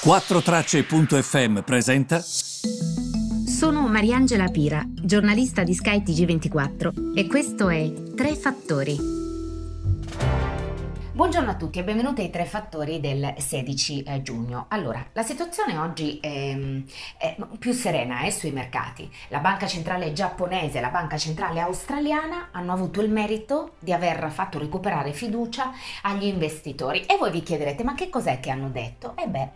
4Tracce.fm presenta. Sono Mariangela Pira, giornalista di Sky TG24 e questo è Tre Fattori. Buongiorno a tutti e benvenuti ai tre fattori del 16 eh, giugno. Allora, la situazione oggi è, è più serena eh, sui mercati. La banca centrale giapponese e la banca centrale australiana hanno avuto il merito di aver fatto recuperare fiducia agli investitori. E voi vi chiederete, ma che cos'è che hanno detto? E beh,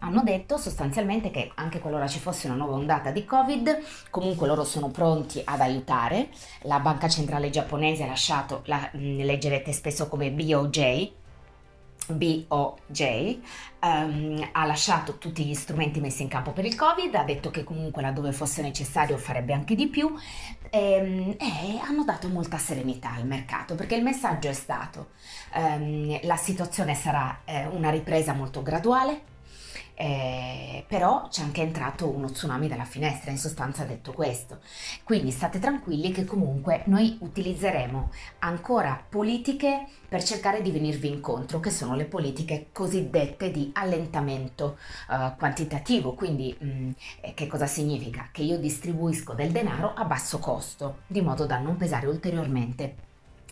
hanno detto sostanzialmente che anche qualora ci fosse una nuova ondata di Covid, comunque loro sono pronti ad aiutare. La banca centrale giapponese ha lasciato, la leggerete spesso come BOJ, BOJ um, ha lasciato tutti gli strumenti messi in campo per il Covid, ha detto che comunque laddove fosse necessario farebbe anche di più e, ehm, e hanno dato molta serenità al mercato perché il messaggio è stato um, la situazione sarà eh, una ripresa molto graduale, eh, però c'è anche entrato uno tsunami dalla finestra, in sostanza ha detto questo. Quindi state tranquilli che comunque noi utilizzeremo ancora politiche per cercare di venirvi incontro, che sono le politiche cosiddette di allentamento eh, quantitativo. Quindi mh, mm, eh, che cosa significa? Che io distribuisco del denaro a basso costo, di modo da non pesare ulteriormente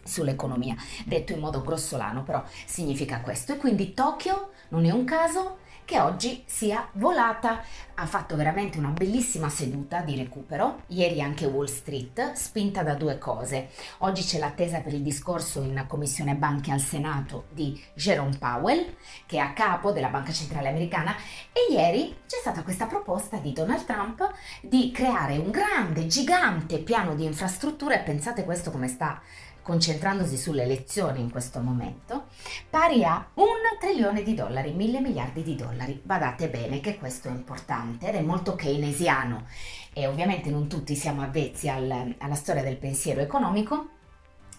sull'economia. Detto in modo grossolano, però significa questo. E quindi Tokyo non è un caso che oggi sia volata. Ha fatto veramente una bellissima seduta di recupero. Ieri anche Wall Street, spinta da due cose. Oggi c'è l'attesa per il discorso in Commissione Banche al Senato di Jerome Powell, che è a capo della Banca Centrale Americana, e ieri c'è stata questa proposta di Donald Trump di creare un grande, gigante piano di infrastrutture. Pensate questo come sta concentrandosi sulle elezioni in questo momento, pari a un trilione di dollari, mille miliardi di dollari. Badate bene che questo è importante ed è molto keynesiano e ovviamente non tutti siamo avvezzi al, alla storia del pensiero economico.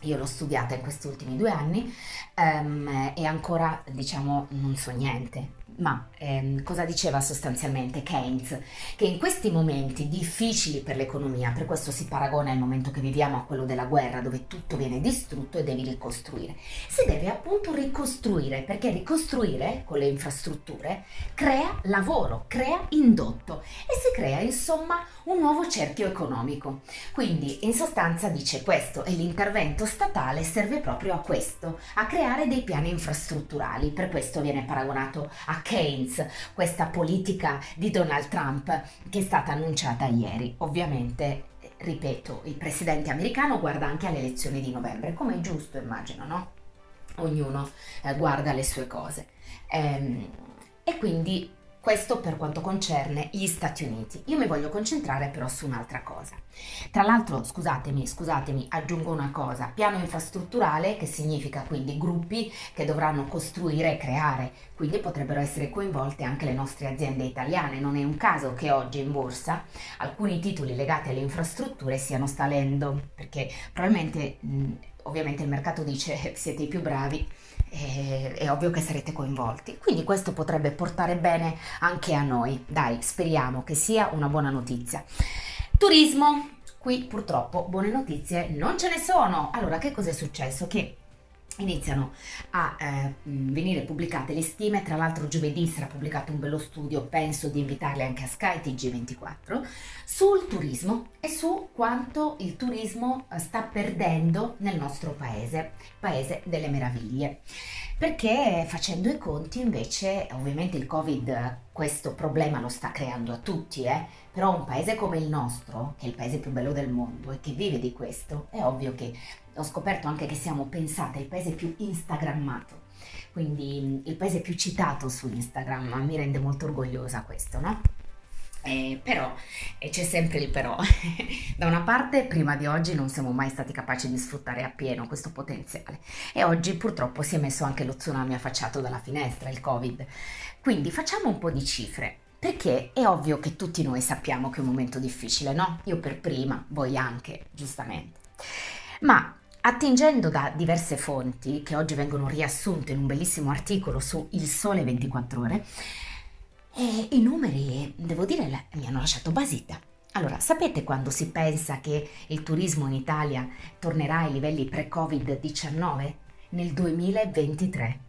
Io l'ho studiata in questi ultimi due anni um, e ancora diciamo non so niente, ma ehm, cosa diceva sostanzialmente Keynes? Che in questi momenti difficili per l'economia, per questo si paragona il momento che viviamo a quello della guerra, dove tutto viene distrutto e devi ricostruire. Si deve appunto ricostruire, perché ricostruire con le infrastrutture crea lavoro, crea indotto e si crea insomma un nuovo cerchio economico. Quindi in sostanza dice questo e l'intervento statale serve proprio a questo, a creare dei piani infrastrutturali. Per questo viene paragonato a Keynes, questa politica di Donald Trump che è stata annunciata ieri. Ovviamente, ripeto, il presidente americano guarda anche alle elezioni di novembre, come è giusto immagino, no? Ognuno eh, guarda le sue cose. Ehm, e quindi questo per quanto concerne gli Stati Uniti. Io mi voglio concentrare però su un'altra cosa. Tra l'altro, scusatemi, scusatemi, aggiungo una cosa. Piano infrastrutturale che significa quindi gruppi che dovranno costruire e creare, quindi potrebbero essere coinvolte anche le nostre aziende italiane. Non è un caso che oggi in borsa alcuni titoli legati alle infrastrutture stiano salendo, perché probabilmente ovviamente il mercato dice siete i più bravi è, è ovvio che sarete coinvolti. Quindi questo potrebbe portare bene anche a noi. Dai, speriamo che sia una buona notizia. Turismo. Qui purtroppo buone notizie non ce ne sono. Allora, che cosa è successo? Che iniziano a eh, venire pubblicate le stime, tra l'altro giovedì sarà pubblicato un bello studio, penso di invitarli anche a Sky TG24, sul turismo e su quanto il turismo eh, sta perdendo nel nostro paese, paese delle meraviglie. Perché facendo i conti invece, ovviamente il Covid questo problema lo sta creando a tutti, eh? però un paese come il nostro, che è il paese più bello del mondo e che vive di questo, è ovvio che ho scoperto anche che siamo, pensate, il paese più instagrammato, quindi il paese più citato su Instagram, mi rende molto orgogliosa questo, no? Eh, però, e c'è sempre il però, da una parte prima di oggi non siamo mai stati capaci di sfruttare appieno questo potenziale e oggi purtroppo si è messo anche lo tsunami affacciato dalla finestra, il Covid. Quindi facciamo un po' di cifre, perché è ovvio che tutti noi sappiamo che è un momento difficile, no? Io per prima, voi anche, giustamente. Ma Attingendo da diverse fonti, che oggi vengono riassunte in un bellissimo articolo su Il Sole 24 Ore, eh, i numeri, devo dire, mi hanno lasciato basita. Allora, sapete quando si pensa che il turismo in Italia tornerà ai livelli pre-Covid-19? Nel 2023.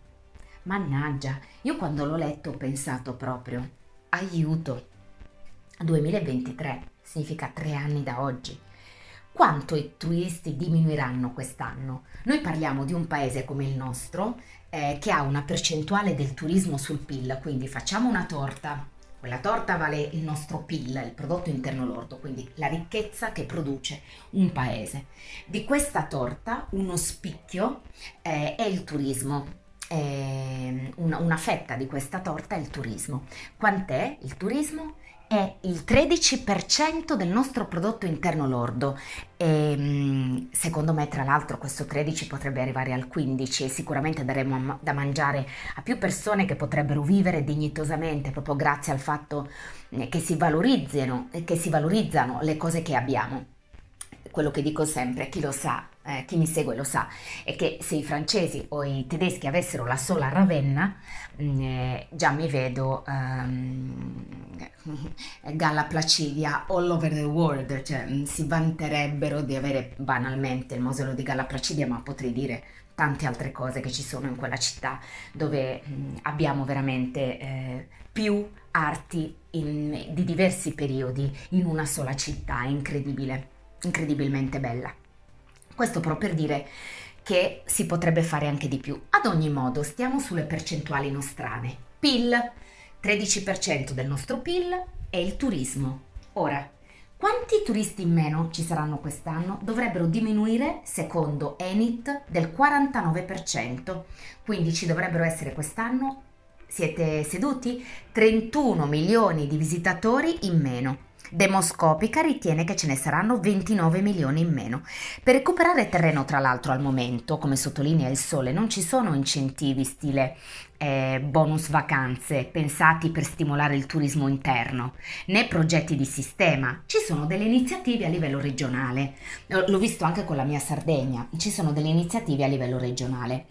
Mannaggia, io quando l'ho letto ho pensato proprio, aiuto, 2023 significa tre anni da oggi. Quanto i turisti diminuiranno quest'anno? Noi parliamo di un paese come il nostro eh, che ha una percentuale del turismo sul PIL, quindi facciamo una torta, quella torta vale il nostro PIL, il prodotto interno lordo, quindi la ricchezza che produce un paese. Di questa torta uno spicchio eh, è il turismo. Eh, una, una fetta di questa torta è il turismo. Quant'è il turismo? È il 13% del nostro prodotto interno lordo. E mm, secondo me tra l'altro questo 13 potrebbe arrivare al 15 e sicuramente daremo da mangiare a più persone che potrebbero vivere dignitosamente proprio grazie al fatto eh, che si valorizzino, che si valorizzano le cose che abbiamo. Quello che dico sempre, chi lo sa, eh, chi mi segue lo sa, è che se i francesi o i tedeschi avessero la sola Ravenna, mm, eh, già mi vedo um, Galla Placidia all over the world, cioè mm, si vanterebbero di avere banalmente il mausoleo di Galla Placidia, ma potrei dire tante altre cose che ci sono in quella città dove mh, mm, abbiamo veramente eh, più arti in, di diversi periodi in una sola città, incredibile incredibilmente bella. Questo però per dire che si potrebbe fare anche di più. Ad ogni modo, stiamo sulle percentuali nostrane. PIL, 13% del nostro PIL è il turismo. Ora, quanti turisti in meno ci saranno quest'anno? Dovrebbero diminuire, secondo Enit, del 49%. Quindi ci dovrebbero essere quest'anno, siete seduti, 31 milioni di visitatori in meno. Demoscopica ritiene che ce ne saranno 29 milioni in meno. Per recuperare terreno, tra l'altro, al momento, come sottolinea il Sole, non ci sono incentivi stile bonus vacanze pensati per stimolare il turismo interno, né progetti di sistema. Ci sono delle iniziative a livello regionale. L'ho visto anche con la mia Sardegna, ci sono delle iniziative a livello regionale.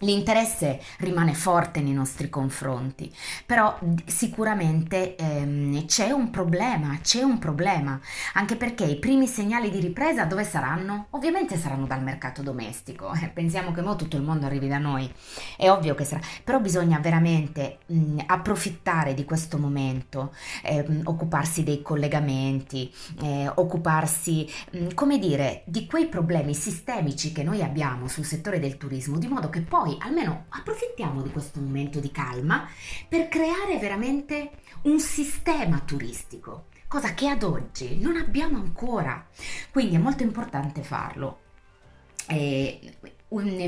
L'interesse rimane forte nei nostri confronti, però sicuramente ehm, c'è un problema, c'è un problema, anche perché i primi segnali di ripresa dove saranno? Ovviamente saranno dal mercato domestico, eh, pensiamo che mo tutto il mondo arrivi da noi, è ovvio che sarà, però bisogna veramente mh, approfittare di questo momento, eh, occuparsi dei collegamenti, eh, occuparsi, mh, come dire, di quei problemi sistemici che noi abbiamo sul settore del turismo, di modo che poi poi almeno approfittiamo di questo momento di calma per creare veramente un sistema turistico, cosa che ad oggi non abbiamo ancora. Quindi è molto importante farlo. E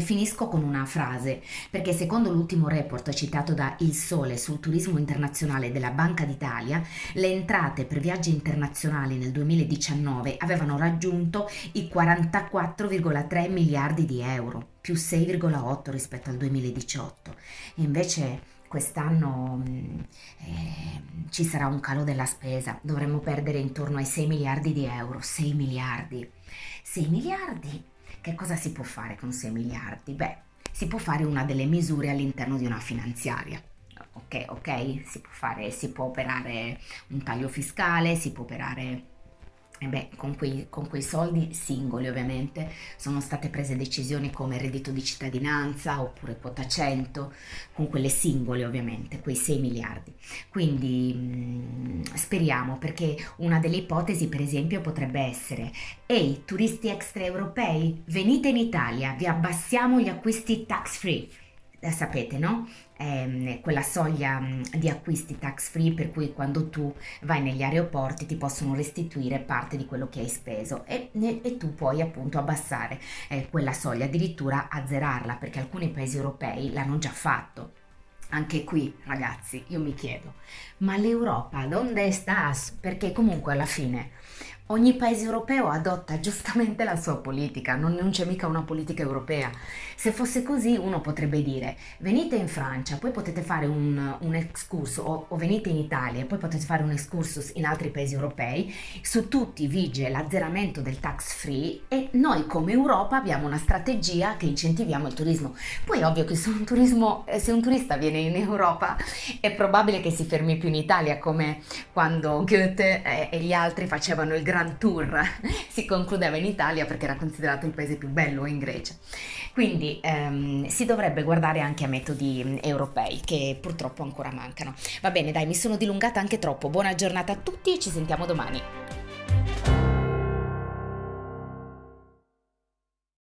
finisco con una frase, perché secondo l'ultimo report citato da Il Sole sul turismo internazionale della Banca d'Italia, le entrate per viaggi internazionali nel 2019 avevano raggiunto i 44,3 miliardi di euro, più 6,8 rispetto al 2018. E invece quest'anno eh, ci sarà un calo della spesa, dovremmo perdere intorno ai 6 miliardi di euro, 6 miliardi. 6 miliardi che cosa si può fare con 6 miliardi? Beh, si può fare una delle misure all'interno di una finanziaria. Ok, ok, si può fare, si può operare un taglio fiscale, si può operare beh, con quei, con quei, soldi singoli ovviamente sono state prese decisioni come reddito di cittadinanza oppure quota 100, con quelle singole ovviamente, quei 6 miliardi. Quindi mh, mm, speriamo perché una delle ipotesi per esempio potrebbe essere ehi turisti extraeuropei venite in Italia, vi abbassiamo gli acquisti tax free eh, sapete, no? Eh, quella soglia mm, di acquisti tax free per cui quando tu vai negli aeroporti ti possono restituire parte di quello che hai speso e, e tu puoi appunto abbassare eh, quella soglia, addirittura azzerarla perché alcuni paesi europei l'hanno già fatto. Anche qui, ragazzi, io mi chiedo, ma l'Europa dove sta? Perché comunque alla fine ogni paese europeo adotta giustamente la sua politica, non, non, c'è mica una politica europea. Se fosse così uno potrebbe dire venite in Francia, poi potete fare un, un excursus o, o, venite in Italia, poi potete fare un excursus in altri paesi europei, su tutti vige l'azzeramento del tax free e noi come Europa abbiamo una strategia che incentiviamo il turismo. Poi è ovvio che se un, turismo, se un turista viene in Europa è probabile che si fermi più in Italia come quando Goethe e, e gli altri facevano il grande Grand Tour si concludeva in Italia perché era considerato il paese più bello in Grecia. Quindi ehm, si dovrebbe guardare anche a metodi mm, europei che purtroppo ancora mancano. Va bene, dai, mi sono dilungata anche troppo. Buona giornata a tutti e ci sentiamo domani.